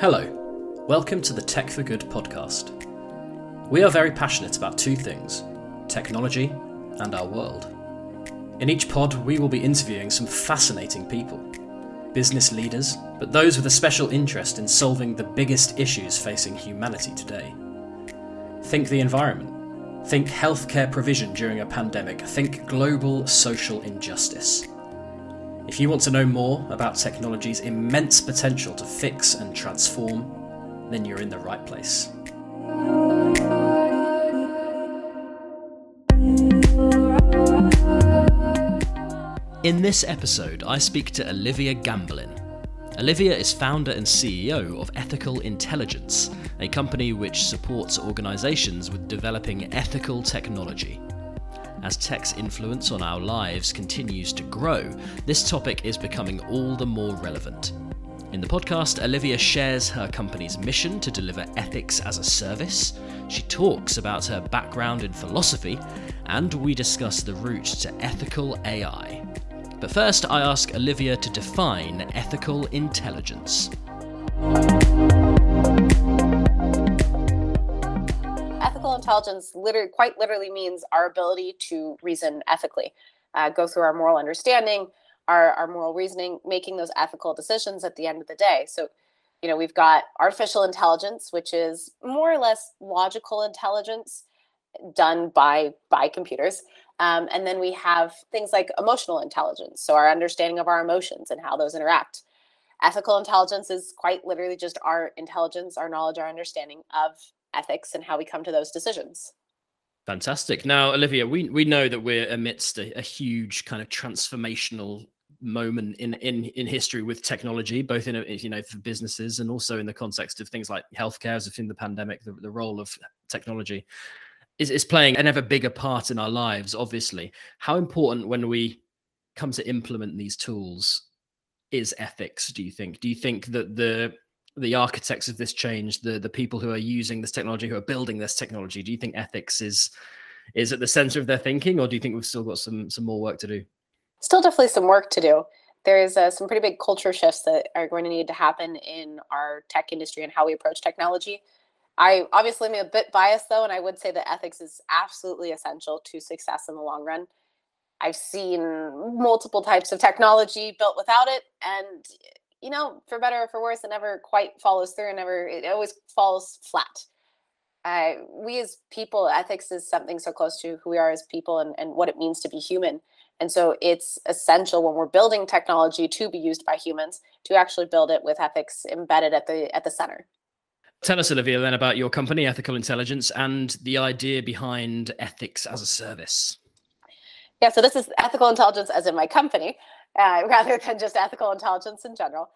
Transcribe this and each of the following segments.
Hello, welcome to the Tech for Good podcast. We are very passionate about two things technology and our world. In each pod, we will be interviewing some fascinating people business leaders, but those with a special interest in solving the biggest issues facing humanity today. Think the environment, think healthcare provision during a pandemic, think global social injustice. If you want to know more about technology's immense potential to fix and transform, then you're in the right place. In this episode, I speak to Olivia Gambelin. Olivia is founder and CEO of Ethical Intelligence, a company which supports organizations with developing ethical technology. As tech's influence on our lives continues to grow, this topic is becoming all the more relevant. In the podcast, Olivia shares her company's mission to deliver ethics as a service. She talks about her background in philosophy, and we discuss the route to ethical AI. But first, I ask Olivia to define ethical intelligence. Intelligence literally, quite literally means our ability to reason ethically, uh, go through our moral understanding, our, our moral reasoning, making those ethical decisions at the end of the day. So, you know, we've got artificial intelligence, which is more or less logical intelligence done by by computers. Um, and then we have things like emotional intelligence, so our understanding of our emotions and how those interact. Ethical intelligence is quite literally just our intelligence, our knowledge, our understanding of ethics and how we come to those decisions. Fantastic. Now, Olivia, we, we know that we're amidst a, a huge kind of transformational moment in in in history with technology, both in a, you know for businesses and also in the context of things like healthcare, as in the pandemic, the, the role of technology is, is playing an ever bigger part in our lives. Obviously, how important when we come to implement these tools is ethics? Do you think? Do you think that the the architects of this change, the the people who are using this technology, who are building this technology, do you think ethics is is at the center of their thinking, or do you think we've still got some some more work to do? Still, definitely some work to do. There's uh, some pretty big culture shifts that are going to need to happen in our tech industry and how we approach technology. I obviously am a bit biased though, and I would say that ethics is absolutely essential to success in the long run. I've seen multiple types of technology built without it, and you know, for better or for worse, it never quite follows through and never, it always falls flat. Uh, we as people, ethics is something so close to who we are as people and, and what it means to be human. And so it's essential when we're building technology to be used by humans to actually build it with ethics embedded at the at the center. Tell us, Olivia, then about your company, Ethical Intelligence, and the idea behind ethics as a service. Yeah, so this is ethical intelligence as in my company uh, rather than just ethical intelligence in general.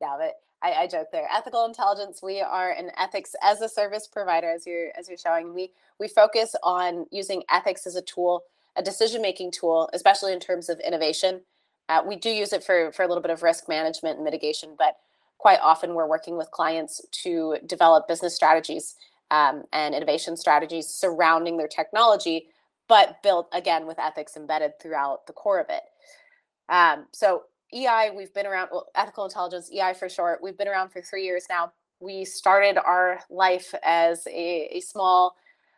Yeah, but I, I, joke there. Ethical intelligence. We are an ethics as a service provider, as you're as you're showing. We we focus on using ethics as a tool, a decision making tool, especially in terms of innovation. Uh, we do use it for for a little bit of risk management and mitigation, but quite often we're working with clients to develop business strategies um, and innovation strategies surrounding their technology, but built again with ethics embedded throughout the core of it. Um, so EI, we've been around, well, ethical intelligence, EI for short, we've been around for three years now. We started our life as a, a small,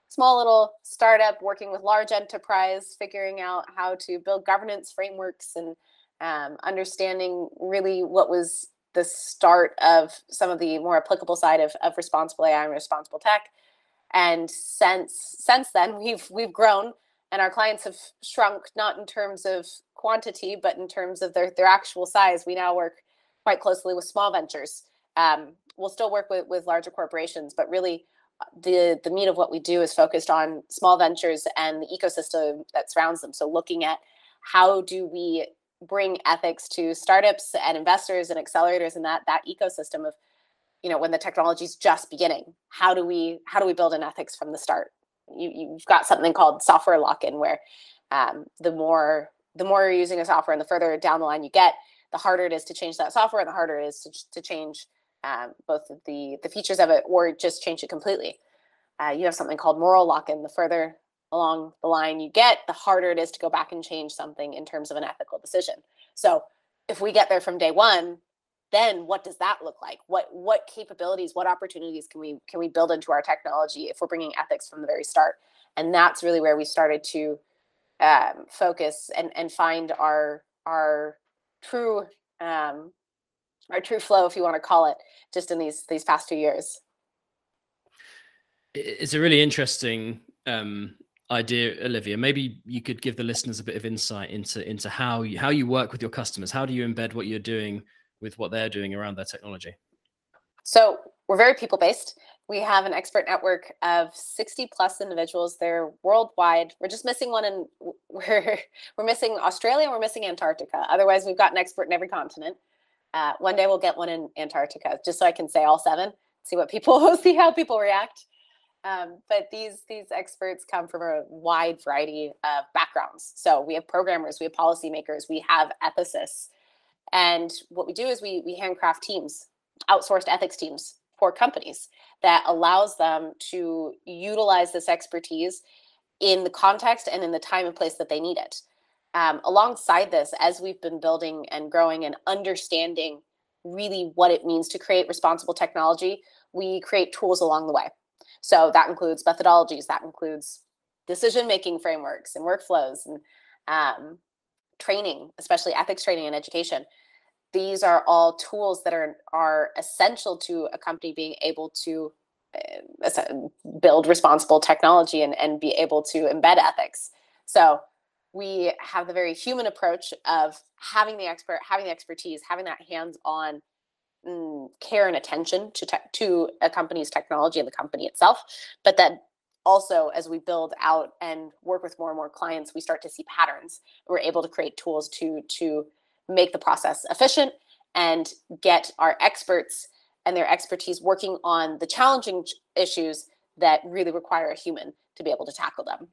small little startup working with large enterprise, figuring out how to build governance frameworks and um, understanding really what was the start of some of the more applicable side of, of responsible AI and responsible tech. And since since then, we've we've grown, and our clients have shrunk not in terms of quantity, but in terms of their, their actual size, we now work quite closely with small ventures. Um, we'll still work with, with larger corporations, but really uh, the, the meat of what we do is focused on small ventures and the ecosystem that surrounds them. So looking at how do we bring ethics to startups and investors and accelerators in that that ecosystem of you know when the technology is just beginning how do we how do we build an ethics from the start you, you've got something called software lock-in where um, the more the more you're using a software and the further down the line you get, the harder it is to change that software and the harder it is to, to change um, both the, the features of it or just change it completely. Uh, you have something called moral lock-in. The further along the line you get, the harder it is to go back and change something in terms of an ethical decision. So if we get there from day one, then what does that look like? What what capabilities what opportunities can we can we build into our technology if we're bringing ethics from the very start? And that's really where we started to um, focus and and find our our true um, our true flow if you want to call it just in these these past two years. It's a really interesting um, idea olivia. Maybe you could give the listeners a bit of insight into into how you how you work with your customers. How do you embed what you're doing with what they're doing around their technology? So we're very people based. We have an expert network of 60 plus individuals. They're worldwide. We're just missing one and we're we're missing Australia. We're missing Antarctica. Otherwise, we've got an expert in every continent. Uh, one day we'll get one in Antarctica, just so I can say all seven. See what people see how people react. Um, but these these experts come from a wide variety of backgrounds. So we have programmers, we have policymakers, we have ethicists, and what we do is we we handcraft teams, outsourced ethics teams for companies that allows them to utilize this expertise in the context and in the time and place that they need it. Um, alongside this, as we've been building and growing and understanding really what it means to create responsible technology, we create tools along the way. So that includes methodologies, that includes decision making frameworks and workflows and um, training, especially ethics training and education. These are all tools that are are essential to a company being able to uh, build responsible technology and, and be able to embed ethics. So we have the very human approach of having the expert, having the expertise, having that hands-on mm, care and attention to te- to a company's technology and the company itself, but then also as we build out and work with more and more clients we start to see patterns we're able to create tools to to make the process efficient and get our experts and their expertise working on the challenging issues that really require a human to be able to tackle them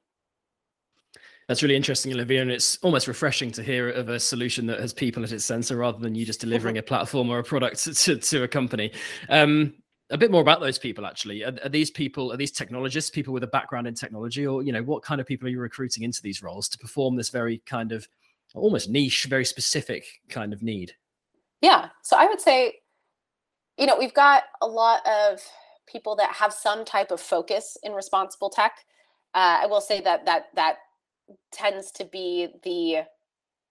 that's really interesting, Olivia, and it's almost refreshing to hear of a solution that has people at its center rather than you just delivering a platform or a product to, to, a company. Um, a bit more about those people actually. Are, are, these people are these technologists people with a background in technology? Or you know what kind of people are you recruiting into these roles to perform this very kind of almost niche very specific kind of need? Yeah. So i would say you know we've got a lot of people that have some type of focus in responsible tech. Uh, i will say that that that tends to be the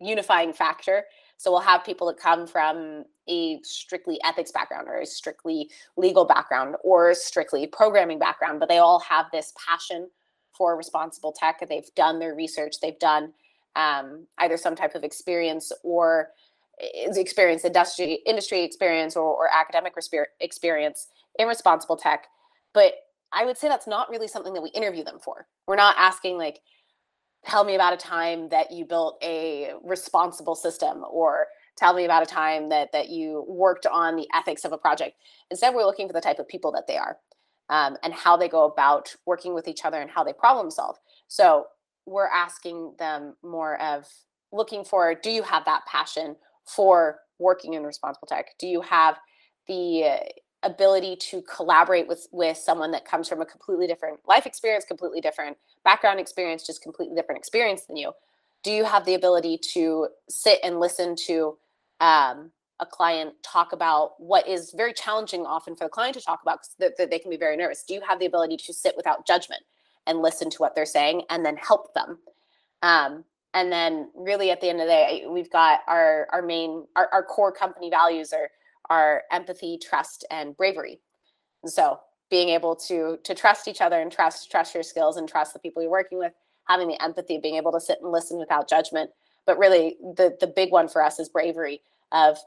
unifying factor so we'll have people that come from a strictly ethics background or a strictly legal background or strictly programming background, but they all have this passion for responsible tech. They've done their research, they've done um, either some type of experience or experience industry industry experience or, or academic experience in responsible tech. But I would say that's not really something that we interview them for. We're not asking like, tell me about a time that you built a responsible system or tell me about a time that that you worked on the ethics of a project. Instead we're looking for the type of people that they are um, and how they go about working with each other and how they problem solve. So we're asking them more of looking for do you have that passion for working in responsible tech? Do you have the ability to collaborate with with someone that comes from a completely different life experience completely different background experience just completely different experience than you do you have the ability to sit and listen to um, a client talk about what is very challenging often for the client to talk about that they can be very nervous? Do you have the ability to sit without judgment and listen to what they're saying and then help them? Um, and then really at the end of the day we've got our our main our, our core company values are are empathy, trust, and bravery. And so being able to to trust each other and trust trust your skills and trust the people you're working with, having the empathy, being able to sit and listen without judgment. But really the the big one for us is bravery of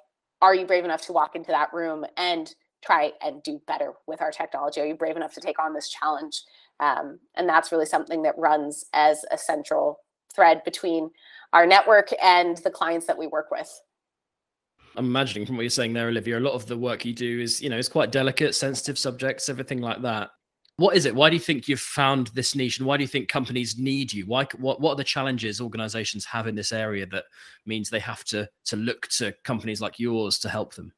are you brave enough to walk into that room and try and do better with our technology? Are you brave enough to take on this challenge? Um, and that's really something that runs as a central thread between our network and the clients that we work with. I'm imagining from what you're saying there, Olivia, a lot of the work you do is, you know, it's quite delicate, sensitive subjects, everything like that. What is it? Why do you think you've found this niche, and why do you think companies need you? Why? What? What are the challenges organizations have in this area that means they have to to look to companies like yours to help them?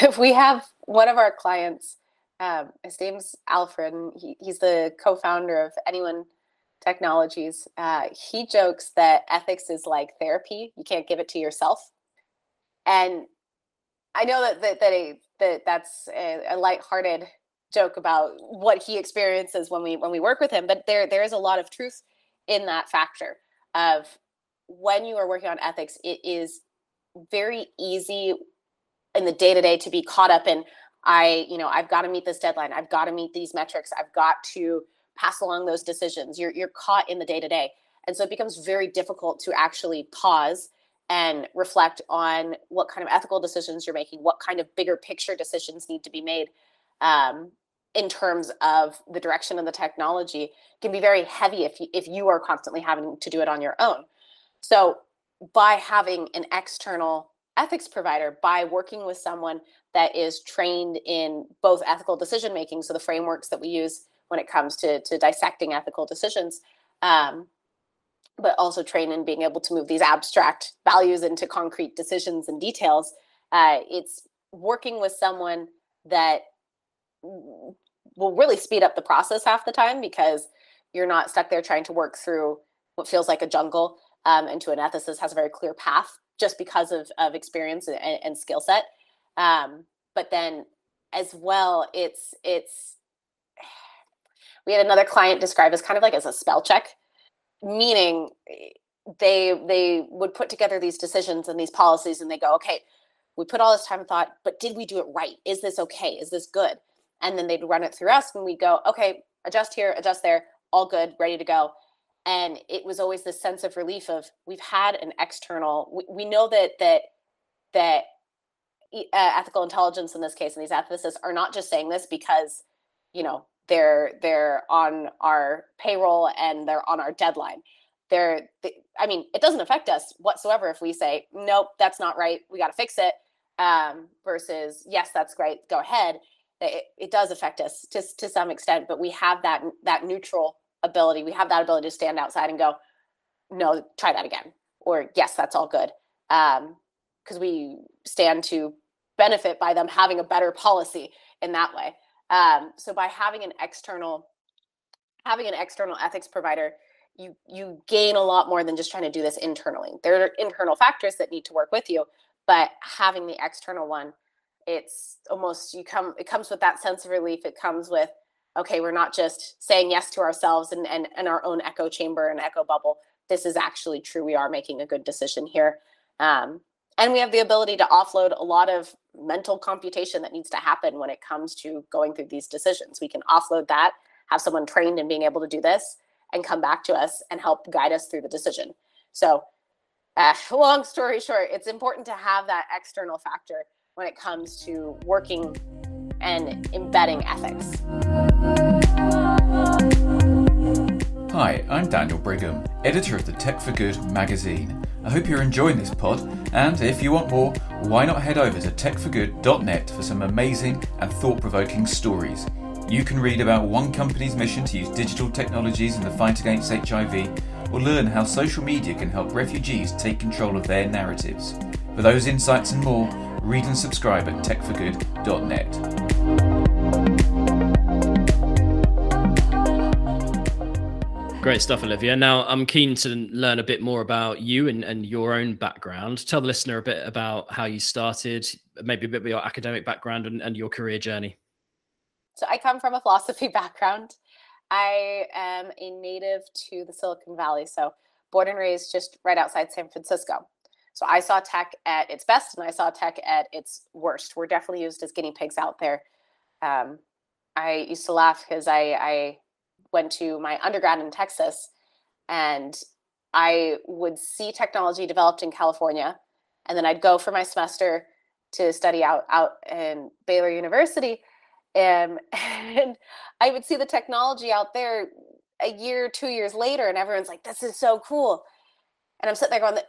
If we have one of our clients. Um, his name's Alfred, and he, he's the co-founder of Anyone Technologies. Uh, he jokes that ethics is like therapy; you can't give it to yourself and I know that that that, a, that that's a, a lighthearted joke about what he experiences when we when we work with him, but there there is a lot of truth in that factor of when you are working on ethics, it is very easy in the day to day to be caught up in I, you know, I've got to meet this deadline. I've got to meet these metrics. I've got to pass along those decisions. You're you're caught in the day to day. And so it becomes very difficult to actually pause and reflect on what kind of ethical decisions you're making, what kind of bigger picture decisions need to be made um, in terms of the direction of the technology can be very heavy if you, if you are constantly having to do it on your own. So by having an external ethics provider, by working with someone that is trained in both ethical decision making, so the frameworks that we use when it comes to, to dissecting ethical decisions, um, but also train in being able to move these abstract values into concrete decisions and details. Uh, it's working with someone that will really speed up the process half the time because you're not stuck there trying to work through what feels like a jungle um, into an ethicist has a very clear path just because of, of experience and, and skill set. Um, but then as well, it's it's we had another client describe as kind of like as a spell check, meaning eh, they they would put together these decisions and these policies and they go, okay, we put all this time and thought, but did we do it right? Is this okay? Is this good? And then they'd run it through us and we'd go, okay, adjust here, adjust there, all good, ready to go and it was always this sense of relief of we've had an external we, we know that that that uh, ethical intelligence in this case and these ethicists are not just saying this because you know they're they're on our payroll and they're on our deadline. They're they, i mean it doesn't affect us whatsoever if we say nope that's not right. We got to fix it um, versus yes that's great. Go ahead. It, it does affect us to, to some extent but we have that that neutral ability. We have that ability to stand outside and go no try that again or yes that's all good um because we stand to benefit by them having a better policy in that way um so by having an external having an external ethics provider you you gain a lot more than just trying to do this internally there are internal factors that need to work with you but having the external one it's almost you come it comes with that sense of relief it comes with okay, we're not just saying yes to ourselves and, and, and our own echo chamber and echo bubble. This is actually true. We are making a good decision here. Um, and we have the ability to offload a lot of mental computation that needs to happen when it comes to going through these decisions. We can offload that, have someone trained in being able to do this, and come back to us and help guide us through the decision. So, uh, long story short, it's important to have that external factor when it comes to working and embedding ethics. Hi, I'm Daniel Brigham, editor of the Tech for Good magazine. I hope you're enjoying this pod, and if you want more, why not head over to techforgood.net for some amazing and thought provoking stories. You can read about one company's mission to use digital technologies in the fight against HIV, or learn how social media can help refugees take control of their narratives. For those insights and more, read and subscribe at techforgood.net. Great stuff, Olivia. Now, I'm keen to learn a bit more about you and, and your own background. Tell the listener a bit about how you started, maybe a bit of your academic background and, and your career journey. So, I come from a philosophy background. I am a native to the Silicon Valley, so born and raised just right outside San Francisco. So, I saw tech at its best and I saw tech at its worst. We're definitely used as guinea pigs out there. Um, I used to laugh because I, I went to my undergrad in Texas and I would see technology developed in California and then I'd go for my semester to study out out in Baylor University and, and I would see the technology out there a year, two years later, and everyone's like, "This is so cool," and I'm sitting there going,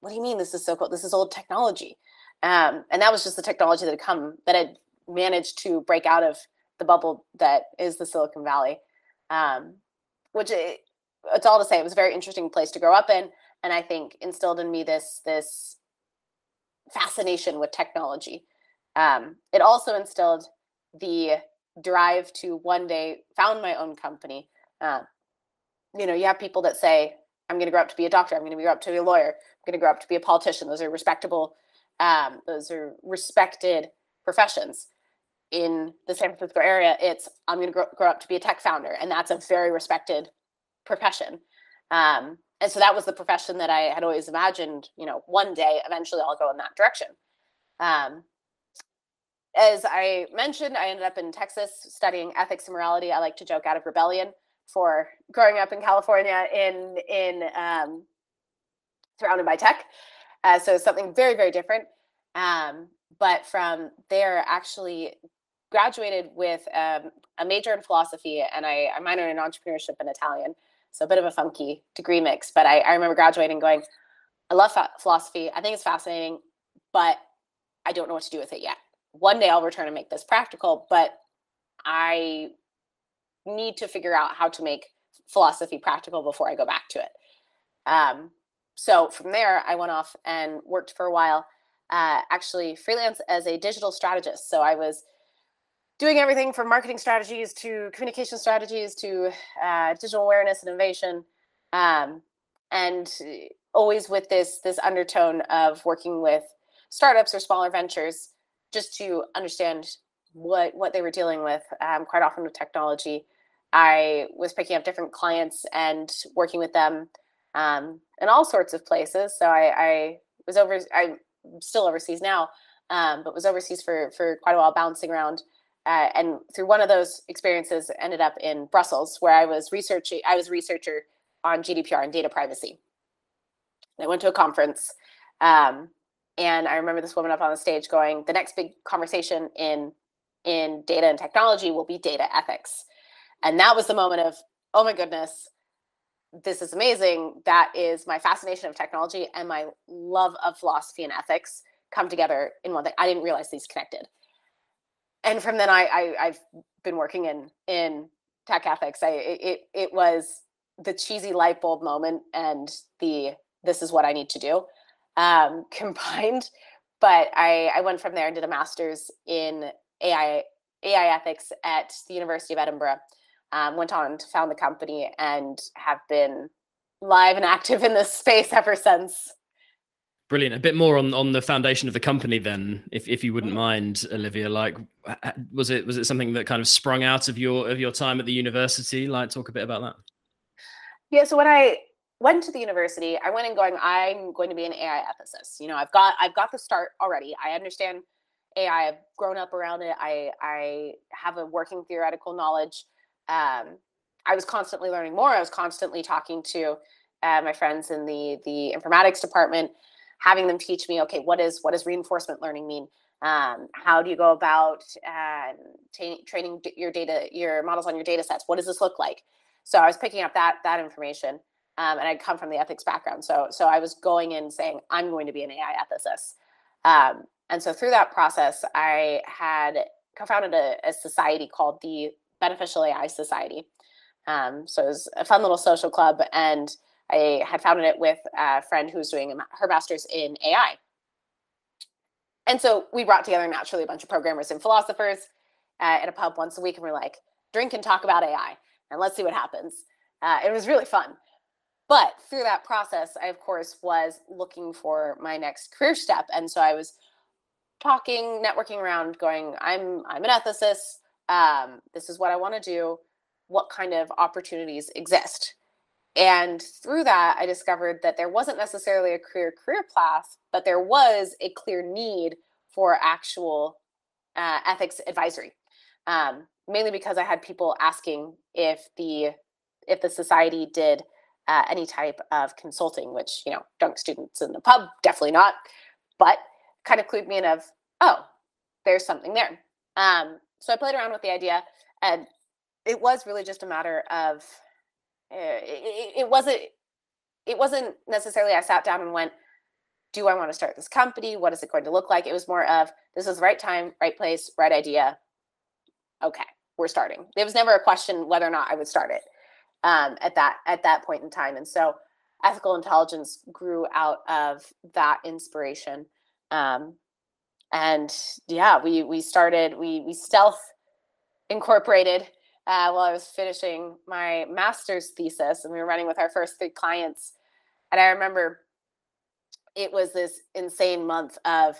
"What do you mean this is so cool? This is old technology," um, and that was just the technology that had come that had managed to break out of the bubble that is the Silicon Valley um, which it, it's all to say it was a very interesting place to grow up in, and I think instilled in me this this fascination with technology. Um, it also instilled the drive to one day found my own company. Uh, you know, you have people that say, "I'm going to grow up to be a doctor. I'm going to grow up to be a lawyer. I'm going to grow up to be a politician." Those are respectable Um, those are respected professions in the San Francisco area. It's I'm going to grow, grow, up to be a tech founder, and that's a very respected profession. Um, and so that was the profession that I had always imagined. You know, one day, eventually, I'll go in that direction. Um, as I mentioned, I ended up in Texas studying ethics and morality. I like to joke out of rebellion for growing up in California in in um, surrounded by tech. Uh, so something very very different. Um, but from there, actually graduated with um, a major in philosophy, and I, I minored in entrepreneurship and Italian. So a bit of a funky degree mix. But I, I remember graduating going, I love fa- philosophy. I think it's fascinating, but I don't know what to do with it yet. One day I'll return and make this practical, but I need to figure out how to make philosophy practical before I go back to it. Um, so from there, I went off and worked for a while, uh, actually freelance as a digital strategist. So I was doing everything from marketing strategies to communication strategies to uh, digital awareness and innovation, um, and always with this this undertone of working with startups or smaller ventures, just to understand what what they were dealing with. Um, quite often with technology, I was picking up different clients and working with them um, in all sorts of places. So I, I was over. I'm still overseas now, um, but was overseas for for quite a while, bouncing around. Uh, and through one of those experiences, ended up in Brussels, where I was researching. I was researcher on GDPR and data privacy. I went to a conference, um, and I remember this woman up on the stage going, "The next big conversation in in data and technology will be data ethics." And that was the moment of, "Oh my goodness, this is amazing. That is my fascination of technology and my love of philosophy and ethics come together in one thing. I didn't realize these connected. And from then I, I have been working in in tech ethics. I it it was the cheesy light bulb moment and the this is what I need to do um, combined. But I, I went from there and did a master's in AI AI ethics at the University of Edinburgh um, went on to found the company and have been live and active in this space ever since. Brilliant. A bit more on, on the foundation of the company then, if, if you wouldn't mind, Olivia. Like, was it was it something that kind of sprung out of your of your time at the university? Like, talk a bit about that. Yeah. So when I went to the university, I went in going, I'm going to be an AI ethicist. You know, I've got I've got the start already. I understand AI. I've grown up around it. I I have a working theoretical knowledge um, I was constantly learning more. I was constantly talking to uh, my friends in the the informatics department, having them teach me, okay, what is what does reinforcement learning mean? Um, how do you go about uh, t- training your data, your models on your data sets? What does this look like? So I was picking up that that information, um, and I come from the ethics background. So so I was going in saying I'm going to be an AI ethicist, um, and so through that process, I had co-founded a, a society called the Beneficial AI Society. Um, so it was a fun little social club, and I had founded it with a friend who's doing her master's in AI. And so we brought together naturally a bunch of programmers and philosophers uh, at a pub once a week, and we're like, drink and talk about AI, and let's see what happens. Uh, it was really fun. But through that process, I of course was looking for my next career step, and so I was talking, networking around, going, I'm I'm an ethicist um, this is what I want to do. What kind of opportunities exist? And through that, I discovered that there wasn't necessarily a career career path, but there was a clear need for actual uh, ethics advisory. Um, mainly because I had people asking if the if the society did uh, any type of consulting, which you know, dunk students in the pub definitely not, but kind of clued me in of oh, there's something there. Um, so I played around with the idea, and it was really just a matter of it, it wasn't it wasn't necessarily I sat down and went, do I want to start this company? What is it going to look like? It was more of this is the right time, right place, right idea. Okay, we're starting. There was never a question whether or not I would start it um, at that at that point in time. And so ethical intelligence grew out of that inspiration. Um, and yeah, we we started we we stealth incorporated uh, while I was finishing my master's thesis, and we were running with our first three clients. And I remember it was this insane month of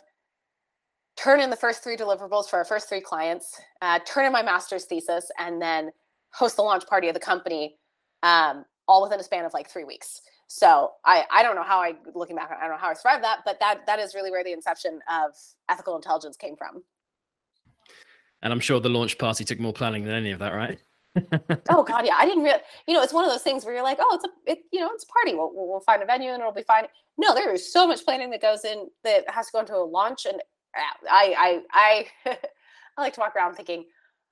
turn in the first three deliverables for our first three clients, uh, turn in my master's thesis, and then host the launch party of the company um, all within a span of like three weeks. So I, I don't know how I looking back, I don't know how I survived that, but that that is really where the inception of ethical intelligence came from. And I'm sure the launch party took more planning than any of that, right? oh God, yeah. I didn't really, you know, it's one of those things where you're like, oh, it's a, it, you know, it's a party. We'll, we'll find a venue and it'll be fine. No, there is so much planning that goes in that has to go into a launch. And uh, I, I, I, I like to walk around thinking,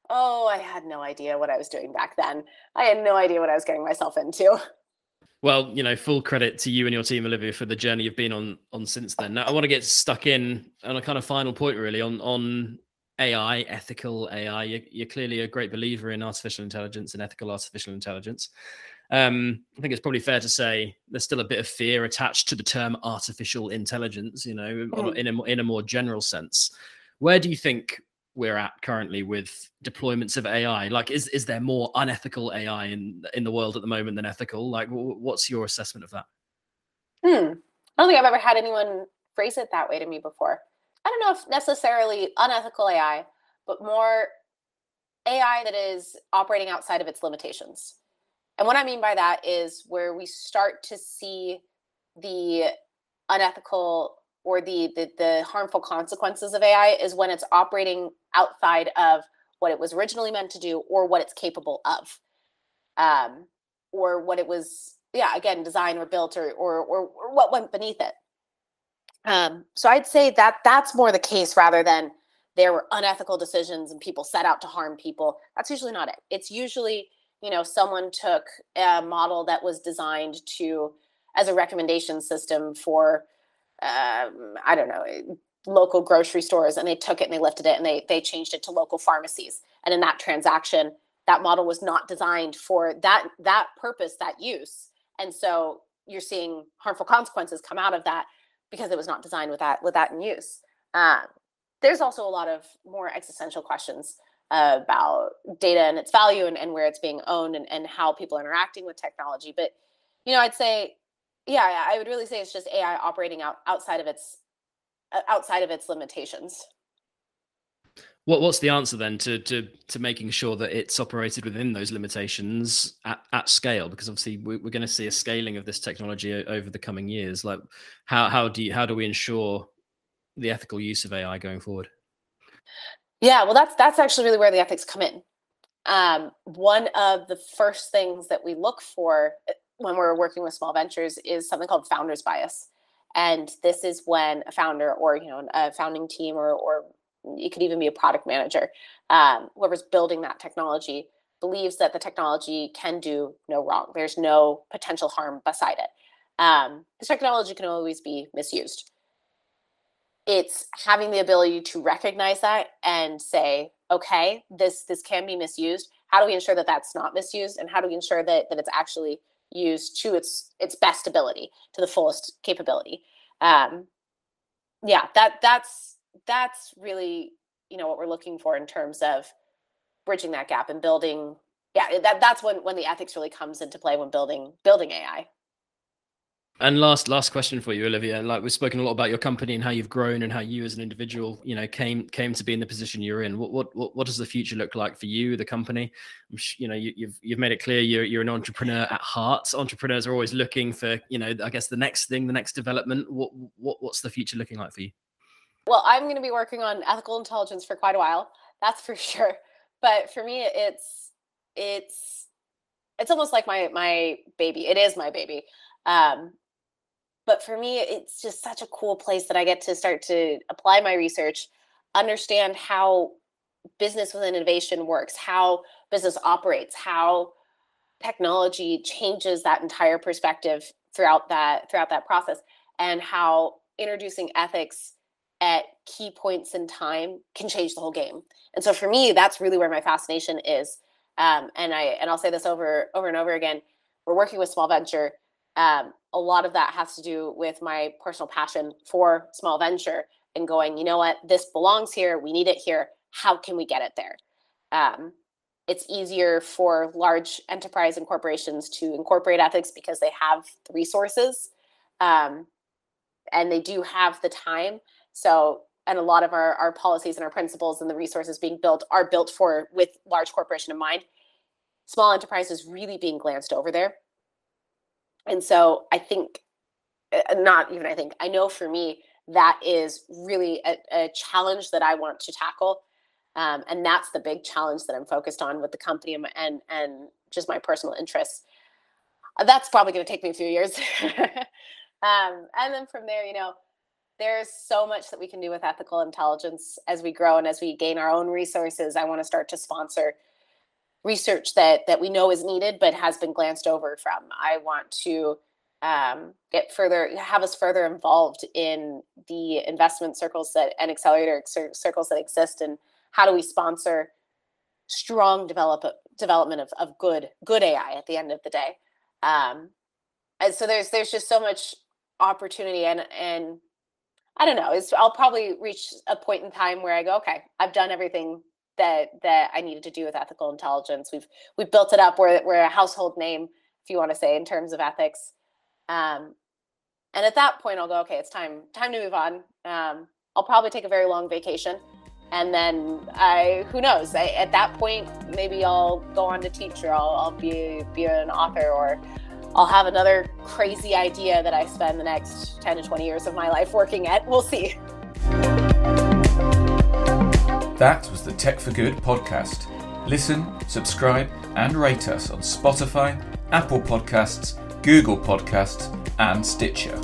oh, I had no idea what I was doing back then. I had no idea what I was getting myself into. Well, you know, full credit to you and your team, Olivia, for the journey you've been on on since then. Now, I want to get stuck in on a kind of final point, really, on on AI, ethical AI. You're, you're, clearly a great believer in artificial intelligence and ethical artificial intelligence. Um, I think it's probably fair to say there's still a bit of fear attached to the term artificial intelligence, you know, mm. in, a, in a more general sense. Where do you think we're at currently with deployments of AI? Like, is is there more unethical AI in in the world at the moment than ethical? Like, what's your assessment of that? Hmm. I don't think I've ever had anyone phrase it that way to me before. I don't know if necessarily unethical AI, but more AI that is operating outside of its limitations. And what I mean by that is where we start to see the unethical or the, the, the harmful consequences of AI is when it's operating outside of what it was originally meant to do or what it's capable of. Um, or what it was, yeah, again, designed or built or, or, or, or what went beneath it. Um, so I'd say that that's more the case rather than there were unethical decisions and people set out to harm people. That's usually not it. It's usually, you know, someone took a model that was designed to as a recommendation system for um, I don't know, local grocery stores and they took it and they lifted it and they they changed it to local pharmacies. And in that transaction, that model was not designed for that that purpose, that use. And so you're seeing harmful consequences come out of that because it was not designed with that with that in use. Um, there's also a lot of more existential questions about data and its value and, and where it's being owned and, and how people are interacting with technology. But you know, I'd say, yeah, I would really say it's just AI operating out outside of its uh, outside of its limitations. What what's the answer then to to to making sure that it's operated within those limitations at, at scale? Because obviously we, we're going to see a scaling of this technology over the coming years. Like how how do you, how do we ensure the ethical use of AI going forward? Yeah, well, that's that's actually really where the ethics come in. Um, one of the first things that we look for uh, when we're working with small ventures is something called founder's bias, and this is when a founder or you know a founding team or or it could even be a product manager, um, whoever's building that technology believes that the technology can do no wrong. There's no potential harm beside it. Um, this technology can always be misused. It's having the ability to recognize that and say, okay, this this can be misused. How do we ensure that that's not misused, and how do we ensure that that it's actually used to its its best ability, to the fullest capability? Um, yeah, that that's that's really you know what we're looking for in terms of bridging that gap and building yeah that that's when when the ethics really comes into play when building building ai and last last question for you olivia. Like we've spoken a lot about your company and how you've grown and how you as an individual you know came came to be in the position you're in. What what what, what does the future look like for you the company? You know you, you've you've made it clear you're you're an entrepreneur at heart. Entrepreneurs are always looking for you know i guess the next thing the next development. What what what's the future looking like for you well, I'm going to be working on ethical intelligence for quite a while. That's for sure. But for me, it's it's it's almost like my my baby. It is my baby. Um, but for me, it's just such a cool place that I get to start to apply my research, understand how business with innovation works, how business operates, how technology changes that entire perspective throughout that throughout that process, and how introducing ethics at key points in time can change the whole game. And so for me, that's really where my fascination is. Um, and I and I'll say this over over and over again. We're working with small venture. Um, a lot of that has to do with my personal passion for small venture and going. You know what? This belongs here. We need it here. How can we get it there? Um, it's easier for large enterprise and corporations to incorporate ethics because they have the resources um, and they do have the time so and a lot of our, our policies and our principles and the resources being built are built for with large corporation in mind. Small enterprises really being glanced over there. And so i think uh, not even i think i know for me that is really a, a challenge that i want to tackle. Um, and that's the big challenge that i'm focused on with the company and and, and just my personal interests. Uh, that's probably going to take me a few years. Um, and then from there you know there's so much that we can do with ethical intelligence as we grow and as we gain our own resources. I want to start to sponsor research that that we know is needed but has been glanced over from. I want to um, get further have us further involved in the investment circles that and accelerator cir- circles that exist and how do we sponsor strong develop development of, of good good ai at the end of the day. Um, and so there's there's just so much opportunity and and I don't know. I'll probably reach a point in time where I go, okay, I've done everything that that I needed to do with ethical intelligence. We've we've built it up. We're we're a household name, if you want to say, in terms of ethics. Um, and at that point, I'll go, okay, it's time time to move on. Um, I'll probably take a very long vacation, and then I who knows? I, at that point, maybe I'll go on to teach, or I'll, I'll be be an author, or I'll have another crazy idea that I spend the next 10 to 20 years of my life working at. We'll see. That was the Tech for Good podcast. Listen, subscribe, and rate us on Spotify, Apple Podcasts, Google Podcasts, and Stitcher.